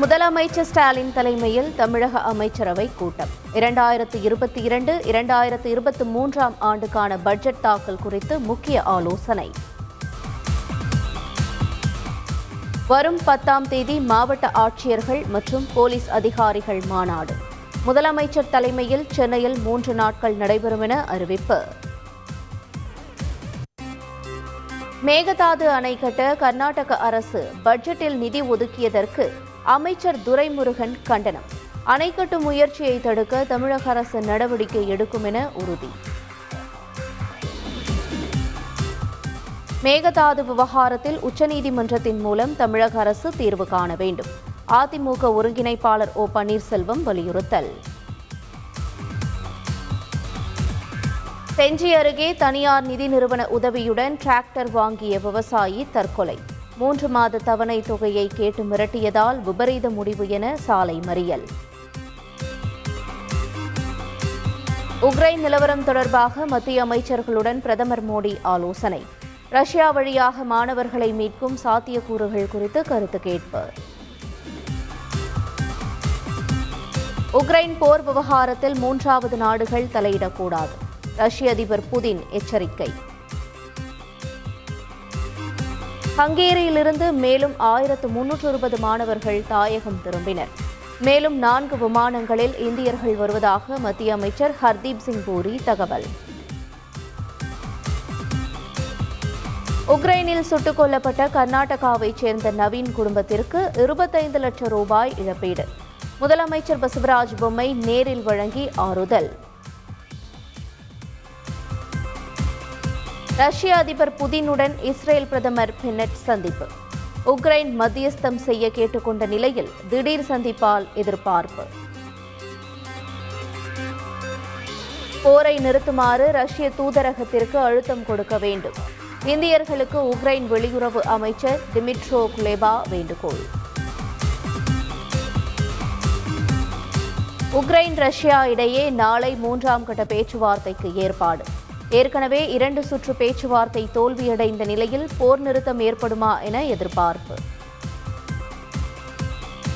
முதலமைச்சர் ஸ்டாலின் தலைமையில் தமிழக அமைச்சரவை கூட்டம். இரண்டாயிரத்து இருபத்தி இரண்டு இரண்டாயிரத்து இருபத்தி மூன்றாம் ஆண்டுக்கான பட்ஜெட் தாக்கல் குறித்து முக்கிய ஆலோசனை. வரும் பத்தாம் தேதி மாவட்ட ஆட்சியர்கள் மற்றும் போலீஸ் அதிகாரிகள் மாநாடு. முதலமைச்சர் தலைமையில் சென்னையில் மூன்று நாட்கள் நடைபெறும் என அறிவிப்பு. மேகதாது அணை கட்ட கர்நாடக அரசு பட்ஜெட்டில் நிதி ஒதுக்கியதற்கு அமைச்சர் துரைமுருகன் கண்டனம். அணை கட்டும் முயற்சியை தடுக்க தமிழக அரசு நடவடிக்கை எடுக்கும் என உறுதி. மேகதாது விவகாரத்தில் உச்சநீதிமன்றத்தின் மூலம் தமிழக அரசு தீர்வு காண வேண்டும். அதிமுக ஒருங்கிணைப்பாளர் ஓ பன்னீர்செல்வம் வலியுறுத்தல். செஞ்சி அருகே தனியார் நிதி நிறுவன உதவியுடன் டிராக்டர் வாங்கிய விவசாயி தற்கொலை. மூன்று மாத தவணை தொகையை கேட்டு மிரட்டியதால் விபரீத முடிவு என சாலை மறியல். உக்ரைன் நிலவரம் தொடர்பாக மத்திய அமைச்சர்களுடன் பிரதமர் மோடி ஆலோசனை. ரஷ்யா வழியாக மாணவர்களை மீட்கும் சாத்தியக்கூறுகள் குறித்து கருத்து கேட்பு. உக்ரைன் போர் விவகாரத்தில் மூன்றாவது நாடுகள் தலையிடக்கூடாது. ரஷ்ய அதிபர் புதின் எச்சரிக்கை. ஹங்கேரியிலிருந்து மேலும் ஆயிரத்து முன்னூற்று இருபது மாணவர்கள் தாயகம் திரும்பினர். மேலும் நான்கு விமானங்களில் இந்தியர்கள் வருவதாக மத்திய அமைச்சர் ஹர்தீப் சிங் பூரி தகவல். உக்ரைனில் சுட்டுக் கொல்லப்பட்ட கர்நாடகாவைச் சேர்ந்த நவீன் குடும்பத்திற்கு இருபத்தைந்து லட்சம் ரூபாய் இழப்பீடு. முதலமைச்சர் பசவராஜ் பொம்மை நேரில் வழங்கி ஆறுதல். ரஷ்ய அதிபர் புதினுடன் இஸ்ரேல் பிரதமர் பின்னட் சந்திப்பு. உக்ரைன் மத்தியஸ்தம் செய்ய கேட்டுக்கொண்ட நிலையில் திடீர் சந்திப்பால் எதிர்பார்ப்பு. போரை நிறுத்துமாறு ரஷ்ய தூதரகத்திற்கு அழுத்தம் கொடுக்க வேண்டும். இந்தியர்களுக்கு உக்ரைன் வெளியுறவு அமைச்சர் டிமிட்ரோ குலேபா வேண்டுகோள். உக்ரைன் ரஷ்யா இடையே நாளை மூன்றாம் கட்ட பேச்சுவார்த்தைக்கு ஏற்பாடு. ஏற்கனவே இரண்டு சுற்று பேச்சுவார்த்தை தோல்வியடைந்த நிலையில் போர் நிறுத்தம் ஏற்படுமா என எதிர்பார்ப்பு.